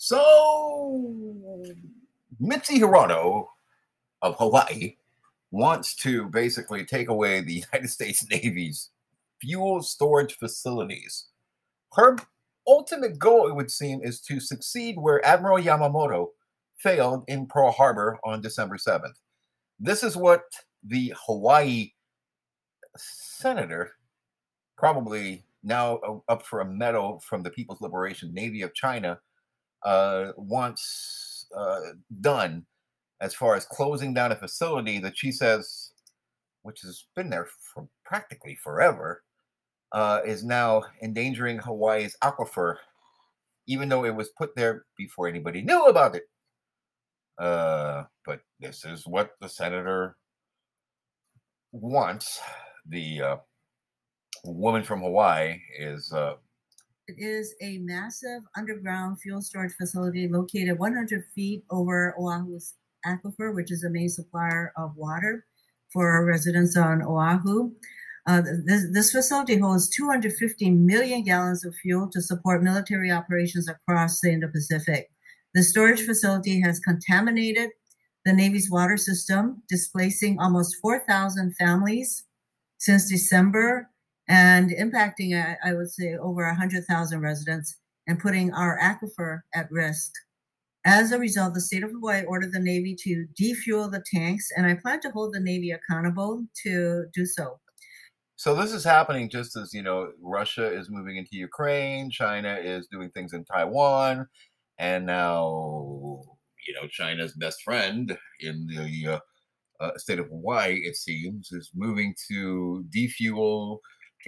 So, Mitzi Hirono of Hawaii wants to basically take away the United States Navy's fuel storage facilities. Her ultimate goal, it would seem, is to succeed where Admiral Yamamoto failed in Pearl Harbor on December 7th. This is what the Hawaii senator, probably now up for a medal from the People's Liberation Navy of China, uh, uh, done as far as closing down a facility that she says, which has been there for practically forever, uh, is now endangering Hawaii's aquifer, even though it was put there before anybody knew about it. Uh, but this is what the senator wants. The uh, woman from Hawaii is. It is a massive underground fuel storage facility located 100 feet over Oahu's aquifer, which is the main supplier of water for residents on Oahu. Uh, this, this facility holds 250 million gallons of fuel to support military operations across the Indo-Pacific. The storage facility has contaminated the Navy's water system, displacing almost 4,000 families since December and impacting, I would say, over 100,000 residents and putting our aquifer at risk. As a result, the state of Hawaii ordered the Navy to defuel the tanks, and I plan to hold the Navy accountable to do so. So this is happening just as you know, Russia is moving into Ukraine, China is doing things in Taiwan, and now you know China's best friend in the uh, uh, state of Hawaii, it seems, is moving to defuel,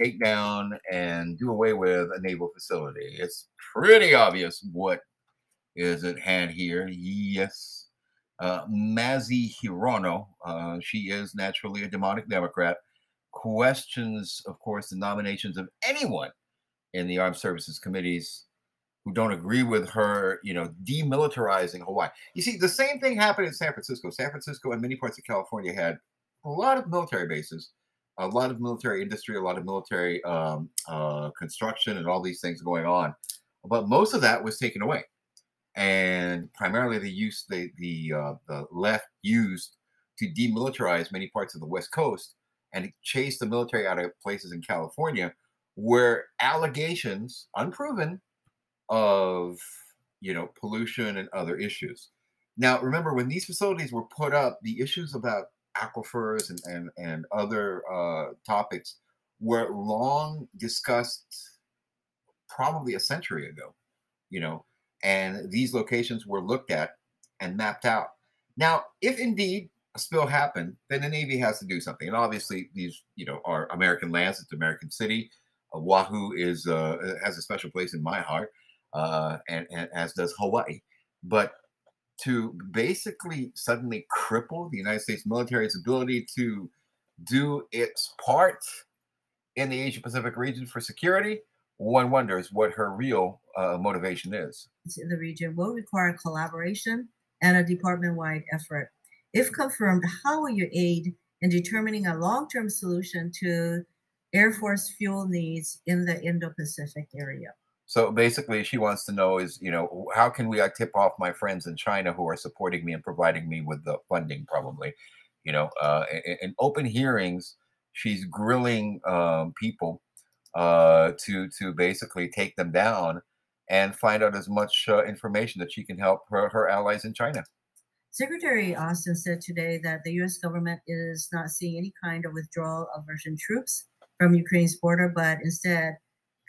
take down, and do away with a naval facility. It's pretty obvious what is at hand here. Yes, uh, Mazie Hirono, uh, she is naturally a demonic Democrat questions, of course, the nominations of anyone in the armed services committees who don't agree with her, you know, demilitarizing Hawaii. You see, the same thing happened in San Francisco. San Francisco and many parts of California had a lot of military bases, a lot of military industry, a lot of military um, uh, construction, and all these things going on. But most of that was taken away, and primarily the use the the uh, the left used to demilitarize many parts of the West Coast and chase the military out of places in California where allegations, unproven, of you know pollution and other issues. Now, remember when these facilities were put up, the issues about aquifers and and, and other uh, topics were long discussed, probably a century ago. You know, and these locations were looked at and mapped out. Now, if indeed a spill happened, then the Navy has to do something. And obviously, these you know are American lands. It's American city. Uh, Oahu is uh, has a special place in my heart, uh, and, and as does Hawaii. But to basically suddenly cripple the United States military's ability to do its part in the Asia Pacific region for security, one wonders what her real uh, motivation is. In the region will require collaboration and a department wide effort if confirmed, how will you aid in determining a long term solution to Air Force fuel needs in the Indo Pacific area? So basically, she wants to know is, you know, how can we uh, tip off my friends in China who are supporting me and providing me with the funding, probably, you know, uh, in, in open hearings, she's grilling um, people uh, to to basically take them down and find out as much uh, information that she can help her, her allies in China. Secretary Austin said today that the U.S. government is not seeing any kind of withdrawal of Russian troops from Ukraine's border, but instead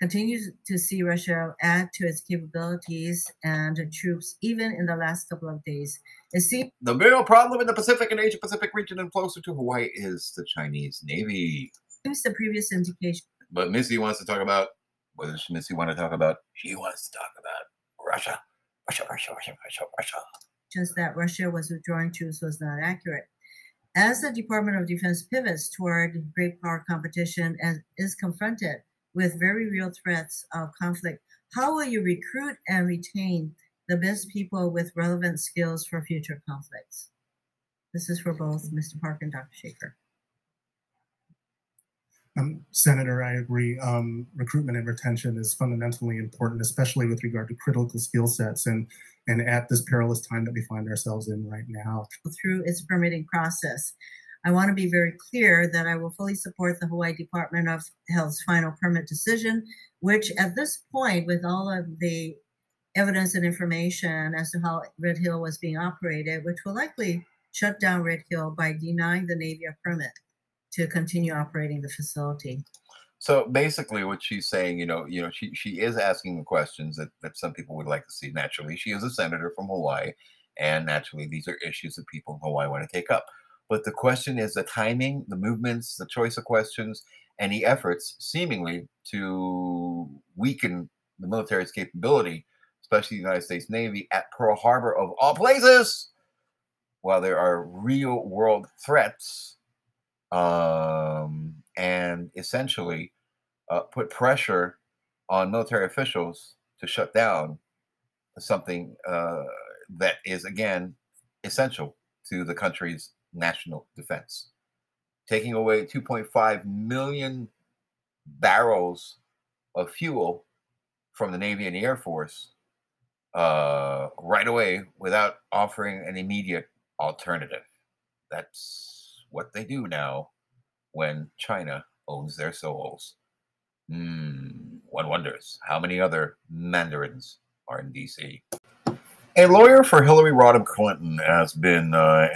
continues to see Russia add to its capabilities and troops even in the last couple of days. It seems the real problem in the Pacific and Asia Pacific region and closer to Hawaii is the Chinese Navy. Seems the previous indication. But Missy wants to talk about what does Missy want to talk about? She wants to talk about Russia. Russia, Russia, Russia, Russia, Russia Just that Russia was withdrawing troops was not accurate. As the Department of Defense pivots toward great power competition and is confronted with very real threats of conflict, how will you recruit and retain the best people with relevant skills for future conflicts? This is for both Mr. Park and Dr. Shaker. Um, Senator, I agree. Um, recruitment and retention is fundamentally important, especially with regard to critical skill sets and and at this perilous time that we find ourselves in right now. Through its permitting process. I want to be very clear that I will fully support the Hawaii Department of Health's final permit decision, which at this point, with all of the evidence and information as to how Red Hill was being operated, which will likely shut down Red Hill by denying the Navy a permit to continue operating the facility. So basically, what she's saying, you know, you know, she she is asking the questions that, that some people would like to see. Naturally, she is a senator from Hawaii, and naturally, these are issues that people in Hawaii want to take up. But the question is the timing, the movements, the choice of questions, the efforts seemingly to weaken the military's capability, especially the United States Navy at Pearl Harbor of all places, while there are real world threats um, and essentially uh, put pressure on military officials to shut down something uh, that is, again, essential to the country's national defense. Taking away 2.5 million barrels of fuel from the Navy and the Air Force uh, right away without offering an immediate alternative. That's what they do now when China owns their souls. Hmm, one wonders how many other mandarins are in DC. A lawyer for Hillary Rodham Clinton has been uh,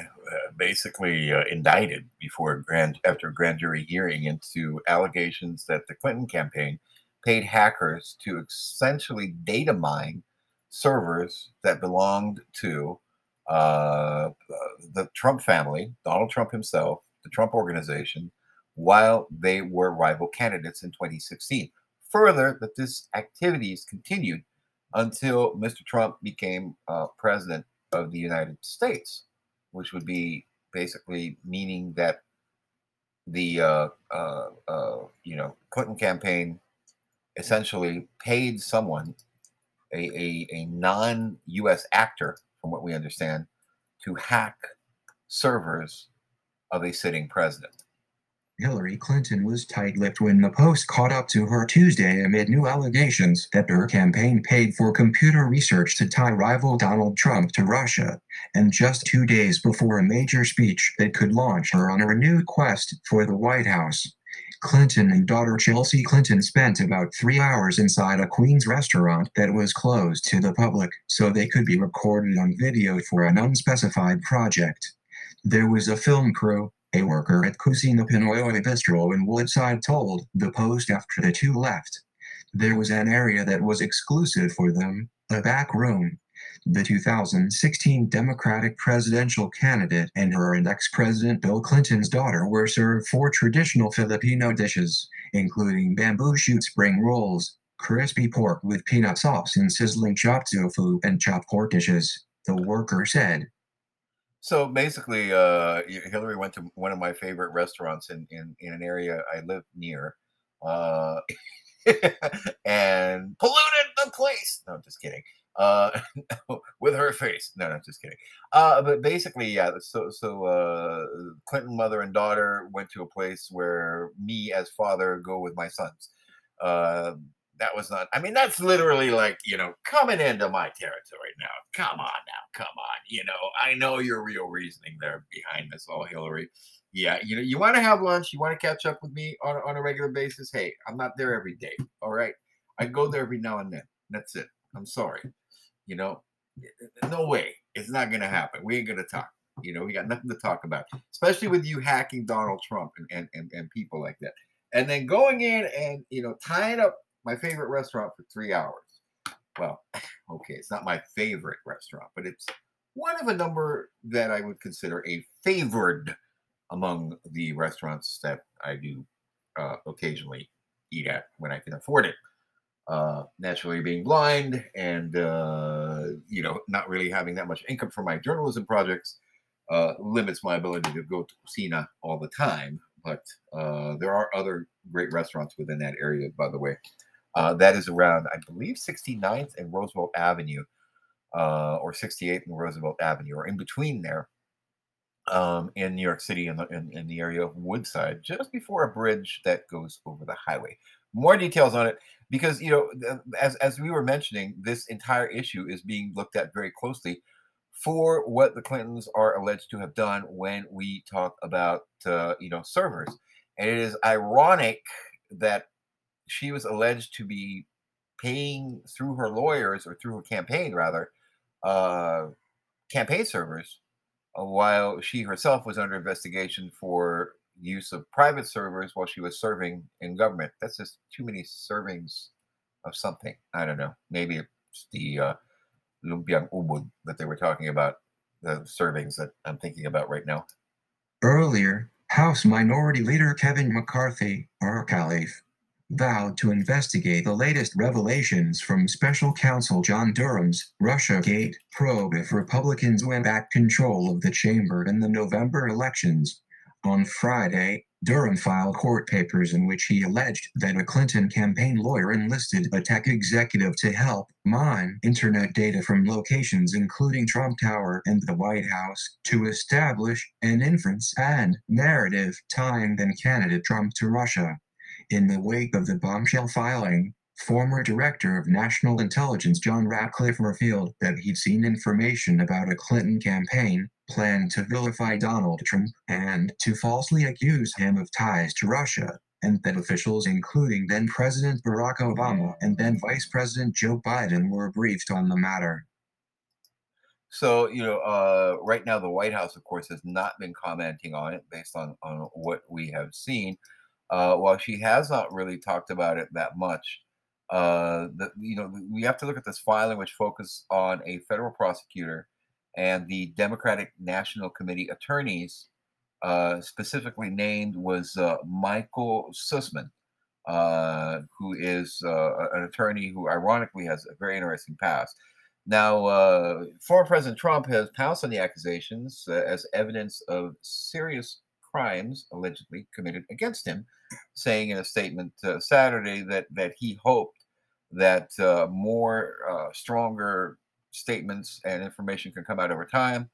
basically uh, indicted before grand after a grand jury hearing into allegations that the Clinton campaign paid hackers to essentially data mine servers that belonged to uh, the Trump family, Donald Trump himself, the Trump organization, while they were rival candidates in 2016. Further, that this activities continued until Mr. Trump became uh, president of the United States, which would be basically meaning that the uh, uh, uh you know Clinton campaign essentially paid someone, a, a, a non-U.S. actor, from what we understand, to hack servers of a sitting president. Hillary Clinton was tight-lipped when the Post caught up to her Tuesday amid new allegations that her campaign paid for computer research to tie rival Donald Trump to Russia, and just two days before a major speech that could launch her on a renewed quest for the White House. Clinton and daughter Chelsea Clinton spent about three hours inside a Queens restaurant that was closed to the public so they could be recorded on video for an unspecified project. There was a film crew, a worker at Kusina Pinoy Bistro in Woodside told the Post after the two left. There was an area that was exclusive for them, a back room. The 2016 Democratic presidential candidate and her and ex President Bill Clinton's daughter were served four traditional Filipino dishes, including bamboo shoot spring rolls, crispy pork with peanut sauce, and sizzling chopped tofu and chopped pork dishes, the worker said. So basically, uh, Hillary went to one of my favorite restaurants in in, in an area I live near, uh, and polluted the place. No, I'm just kidding. Uh, with her face. No, no, I'm just kidding. Uh, but basically, yeah. So, so uh, Clinton mother and daughter went to a place where me as father go with my sons. Uh, that was not i mean that's literally like you know coming into my territory now. Come on now come on you know i know your real reasoning there behind this all hillary. Yeah you know you want to have lunch you want to catch up with me on, on a regular basis? Hey i'm not there every day all right? I go there every now and then that's it i'm sorry you know? No way it's not gonna happen we ain't gonna talk you know we got nothing to talk about especially with you hacking donald trump and and, and, and people like that. And then going in and you know tying up my favorite restaurant for three hours. Well, okay, it's not my favorite restaurant, but it's one of a number that I would consider a favored among the restaurants that I do uh, occasionally eat at when I can afford it. Uh, naturally, being blind and uh, you know not really having that much income from my journalism projects uh, limits my ability to go to Kusina all the time. But uh, there are other great restaurants within that area, by the way. Uh, that is around, I believe, 69th and Roosevelt Avenue, uh, or 68th and Roosevelt Avenue, or in between there. um, in New York City in the, in, in the area of Woodside, just before a bridge that goes over the highway. More details on it because you know, as as we were mentioning, this entire issue is being looked at very closely for what the Clintons are alleged to have done when we talk about uh, you know servers, and it is ironic that she was alleged to be paying through her lawyers or through her campaign rather uh, campaign servers uh, while she herself was under investigation for use of private servers while she was serving in government. That's just too many servings of something. I don't know. Maybe it's the uh, Lumpiang Ubod that they were talking about, the servings that I'm thinking about right now. Earlier, House Minority Leader Kevin McCarthy, or Caliph, vowed to investigate the latest revelations from special counsel John Durham's Russiagate probe if Republicans win back control of the chamber in the November elections. On Friday, Durham filed court papers in which he alleged that a Clinton campaign lawyer enlisted a tech executive to help mine internet data from locations including Trump Tower and the White House to establish an inference and narrative tying then candidate Trump to Russia. In the wake of the bombshell filing, Former Director of National Intelligence John Ratcliffe revealed that he'd seen information about a Clinton campaign plan to vilify Donald Trump and to falsely accuse him of ties to Russia, and that officials including then President Barack Obama and then Vice President Joe Biden were briefed on the matter. So, you know, uh, right now the White House, of course, has not been commenting on it based on, on what we have seen. Uh, while she has not really talked about it that much, uh, the, you know, we have to look at this filing, which focus on a federal prosecutor and the Democratic National Committee attorneys, uh, specifically named was uh, Michael Sussmann, uh, who is uh, an attorney who, ironically, has a very interesting past. Now, uh, former President Trump has pounced on the accusations uh, as evidence of serious crimes allegedly committed against him, saying in a statement Saturday that that he hoped that more stronger statements and information can come out over time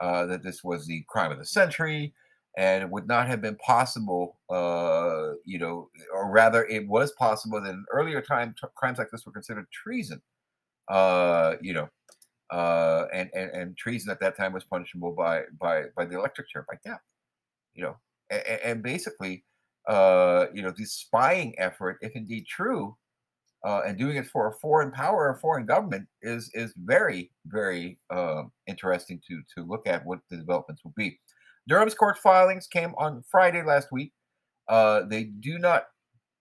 uh, that this was the crime of the century and it would not have been possible, uh, you know, or rather, it was possible that in earlier time t- crimes like this were considered treason, uh, you know, uh, and, and and treason at that time was punishable by by by the electric chair, by death, you know, and, and basically, uh, you know, this spying effort, if indeed true, uh, and doing it for a foreign power or foreign government is is very very uh, interesting to to look at what the developments will be. Durham's court filings came on Friday last week. Uh, they do not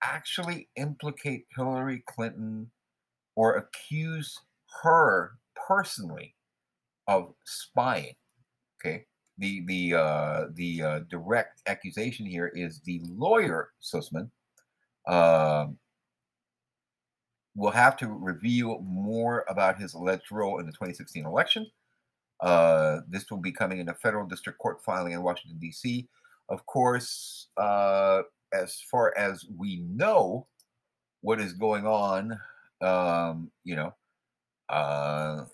actually implicate Hillary Clinton or accuse her personally of spying. Okay, the the uh, the uh, direct accusation here is the lawyer Sussmann Um, will have to reveal more about his alleged role in the 2016 election. Uh, this will be coming in a federal district court filing in Washington, D.C. Of course, uh, as far as we know what is going on, um, you know, uh,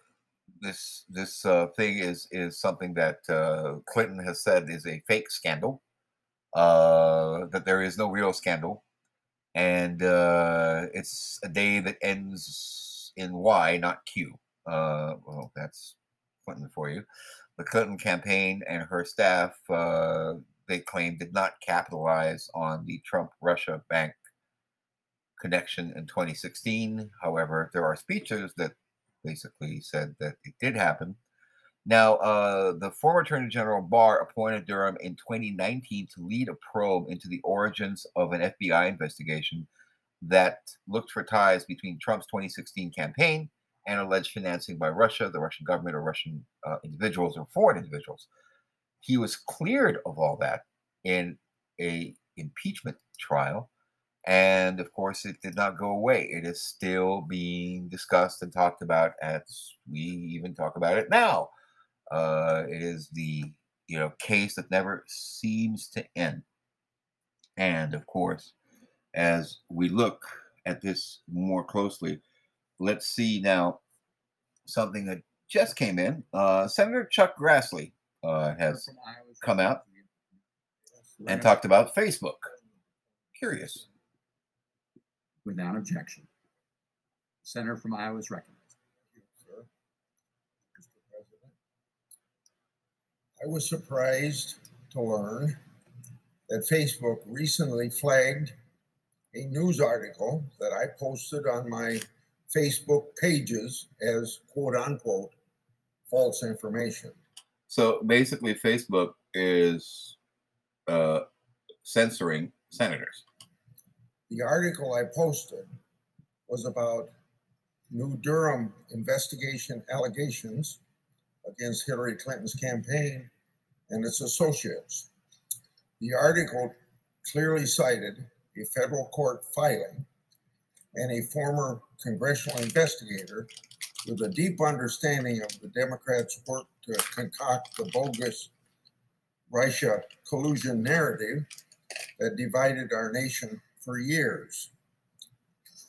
this this uh, thing is is something that uh, Clinton has said is a fake scandal. Uh, that there is no real scandal and uh, it's a day that ends in Y, not Q. Uh, well, that's Clinton for you. The Clinton campaign and her staff, uh, they claim, did not capitalize on the Trump Russia bank connection in 2016. However, there are speeches that basically said that it did happen. Now, uh, the former Attorney General Barr appointed Durham in 2019 to lead a probe into the origins of an FBI investigation that looked for ties between Trump's 2016 campaign and alleged financing by Russia, the Russian government, or Russian uh, individuals or foreign individuals. He was cleared of all that in a impeachment trial, and of course, it did not go away. It is still being discussed and talked about as we even talk about it now. Uh, it is the you know case that never seems to end. And of course, as we look at this more closely, let's see now something that just came in. Uh, Senator Chuck Grassley uh, has come out and talked about Facebook. Curious. Without objection. Senator from Iowa is recognized. sir. Mr. President. I was surprised to learn that Facebook recently flagged a news article that I posted on my Facebook pages as quote unquote false information. So basically, Facebook is uh, censoring senators. The article I posted was about New Durham investigation allegations against Hillary Clinton's campaign and its associates. The article clearly cited a federal court filing and a former congressional investigator with a deep understanding of the Democrats' work to concoct the bogus Russia collusion narrative that divided our nation for years.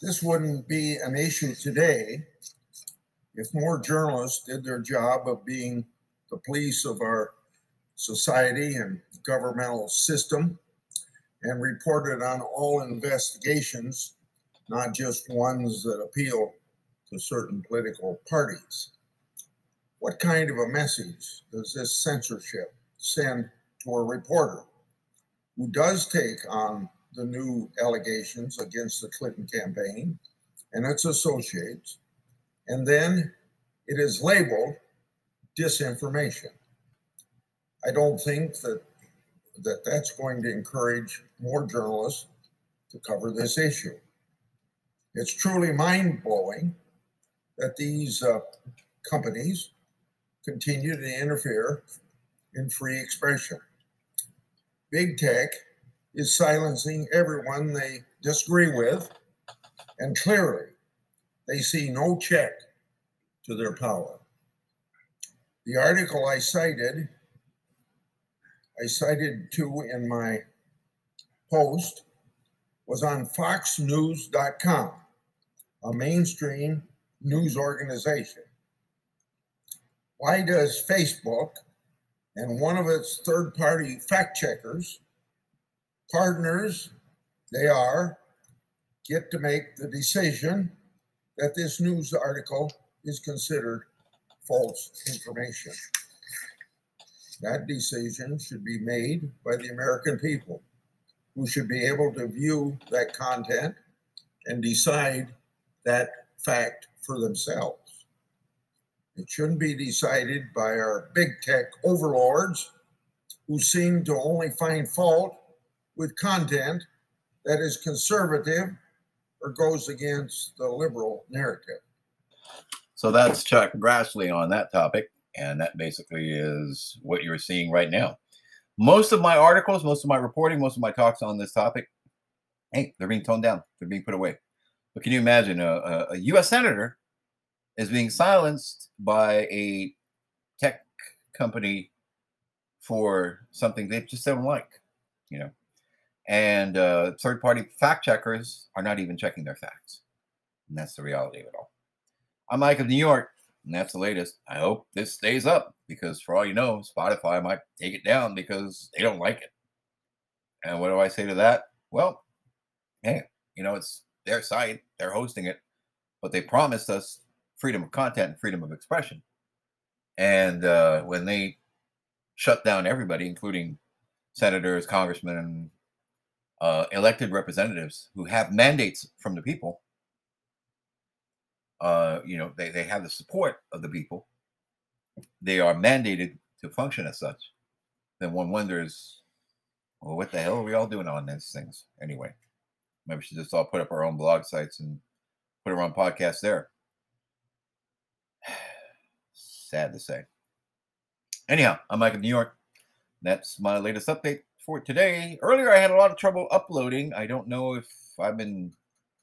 This wouldn't be an issue today if more journalists did their job of being the police of our society and governmental system and reported on all investigations, not just ones that appeal to certain political parties. What kind of a message does this censorship send to a reporter who does take on the new allegations against the Clinton campaign and its associates, and then it is labeled disinformation? I don't think that that that's going to encourage more journalists to cover this issue. It's truly mind blowing that these uh, companies continue to interfere in free expression. Big tech is silencing everyone they disagree with, and clearly they see no check to their power. The article I cited I cited two in my post was on foxnews.com, a mainstream news organization. Why does Facebook and one of its third party fact checkers, partners they are, get to make the decision that this news article is considered false information? That decision should be made by the American people, who should be able to view that content and decide that fact for themselves. It shouldn't be decided by our big tech overlords who seem to only find fault with content that is conservative or goes against the liberal narrative. So that's Chuck Grassley on that topic. And that basically is what you're seeing right now. Most of my articles, most of my reporting, most of my talks on this topic, hey, they're being toned down. They're being put away. But can you imagine a, a, U.S. senator is being silenced by a tech company for something they just don't like, you know? And uh, third party fact checkers are not even checking their facts. And that's the reality of it all. I'm Mike of New York. And that's the latest. I hope this stays up because, for all you know, Spotify might take it down because they don't like it. And what do I say to that? Well, hey, you know, it's their site, they're hosting it, but they promised us freedom of content and freedom of expression. And uh, when they shut down everybody, including senators, congressmen, and uh, elected representatives who have mandates from the people, uh, you know, they, they have the support of the people. They are mandated to function as such. Then one wonders, well, what the hell are we all doing on these things anyway? Maybe we should just all put up our own blog sites and put our own podcasts there. Sad to say. Anyhow, I'm Mike of New York. That's my latest update for today. Earlier, I had a lot of trouble uploading. I don't know if I've been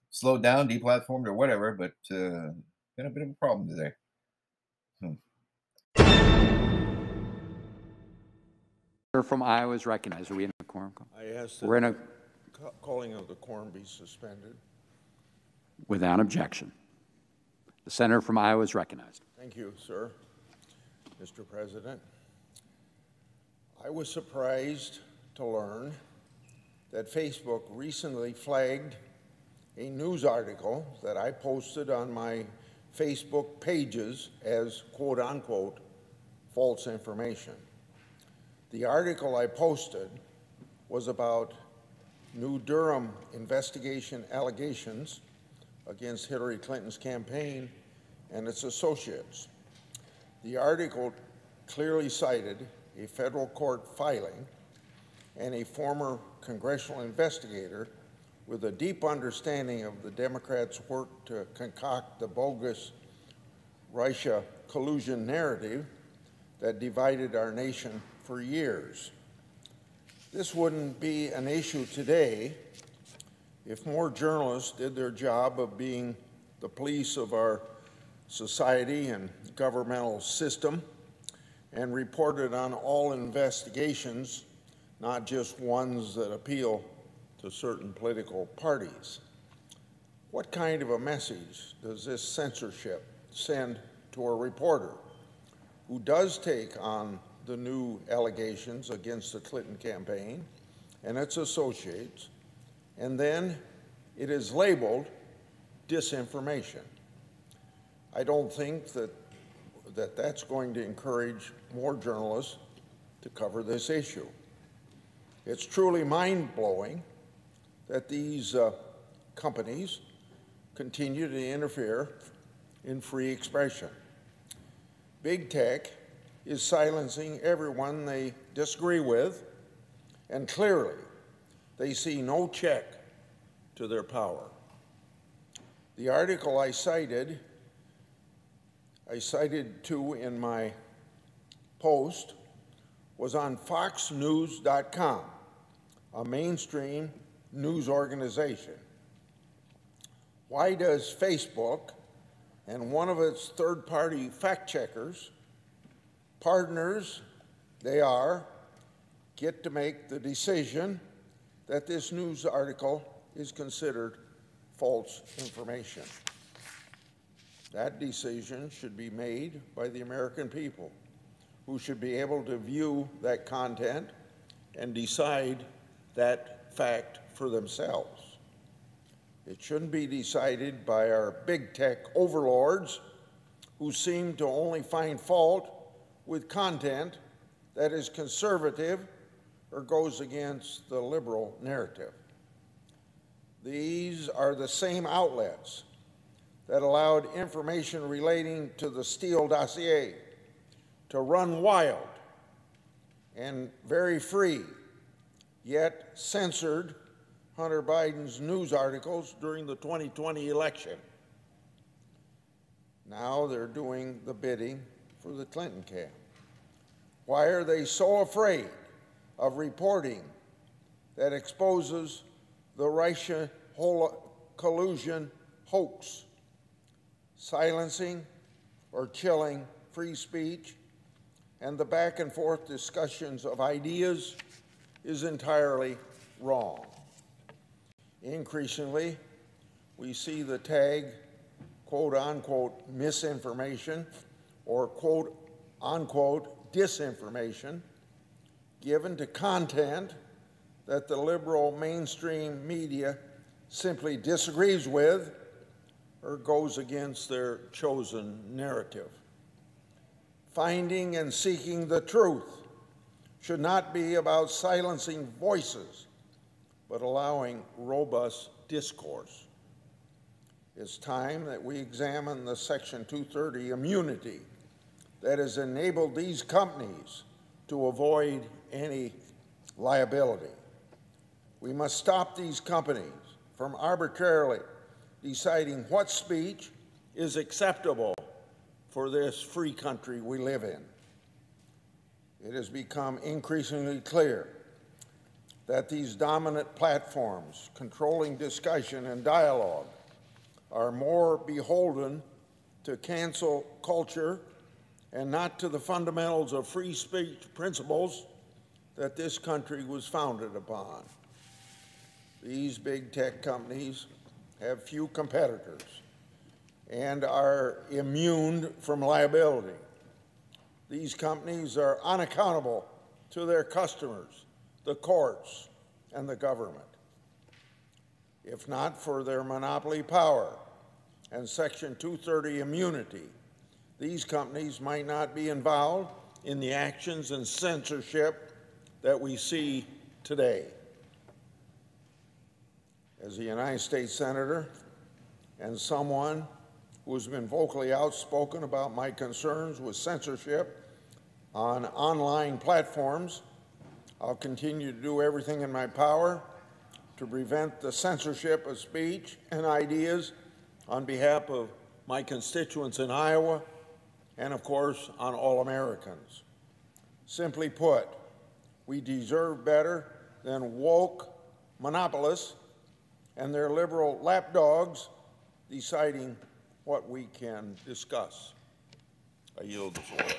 slowed down, deplatformed, or whatever, but uh, been a bit of a problem today. Hmm. Senator from Iowa is recognized. Are we in a quorum? call? I ask We're in a, calling of the quorum be suspended. without objection. The senator from Iowa is recognized. Thank you, sir. Mr. President, I was surprised to learn that Facebook recently flagged a news article that I posted on my Facebook pages as quote unquote false information. The article I posted was about New Durham investigation allegations against Hillary Clinton's campaign and its associates. The article clearly cited a federal court filing and a former congressional investigator with a deep understanding of the Democrats' work to concoct the bogus Russia collusion narrative that divided our nation for years. This wouldn't be an issue today if more journalists did their job of being the police of our society and governmental system and reported on all investigations, not just ones that appeal to certain political parties. What kind of a message does this censorship send to a reporter who does take on the new allegations against the Clinton campaign and its associates, and then it is labeled disinformation? I don't think that, that that's going to encourage more journalists to cover this issue. It's truly mind blowing that these uh, companies continue to interfere in free expression. Big tech is silencing everyone they disagree with, and clearly they see no check to their power. The article I cited, I cited to in my post, was on foxnews.com, a mainstream news organization. Why does Facebook and one of its third party fact checkers, partners they are, get to make the decision that this news article is considered false information? That decision should be made by the American people, who should be able to view that content and decide that fact for themselves. It shouldn't be decided by our big tech overlords who seem to only find fault with content that is conservative or goes against the liberal narrative. These are the same outlets that allowed information relating to the Steele dossier to run wild and very free, yet censored Hunter Biden's news articles during the 2020 election. Now they're doing the bidding for the Clinton camp. Why are they so afraid of reporting that exposes the Russia collusion hoax, silencing or chilling free speech, and the back and forth discussions of ideas is entirely wrong. Increasingly, we see the tag quote unquote misinformation or quote unquote disinformation given to content that the liberal mainstream media simply disagrees with or goes against their chosen narrative. Finding and seeking the truth should not be about silencing voices but allowing robust discourse. It's time that we examine the Section 230 immunity that has enabled these companies to avoid any liability. We must stop these companies from arbitrarily deciding what speech is acceptable for this free country we live in. It has become increasingly clear that these dominant platforms controlling discussion and dialogue are more beholden to cancel culture and not to the fundamentals of free speech principles that this country was founded upon. These big tech companies have few competitors and are immune from liability. These companies are unaccountable to their customers, the courts, and the government. If not for their monopoly power and Section 230 immunity, these companies might not be involved in the actions and censorship that we see today. As a United States Senator and someone who has been vocally outspoken about my concerns with censorship on online platforms, I'll continue to do everything in my power to prevent the censorship of speech and ideas on behalf of my constituents in Iowa and, of course, on all Americans. Simply put, we deserve better than woke monopolists and their liberal lapdogs deciding what we can discuss. I yield the floor.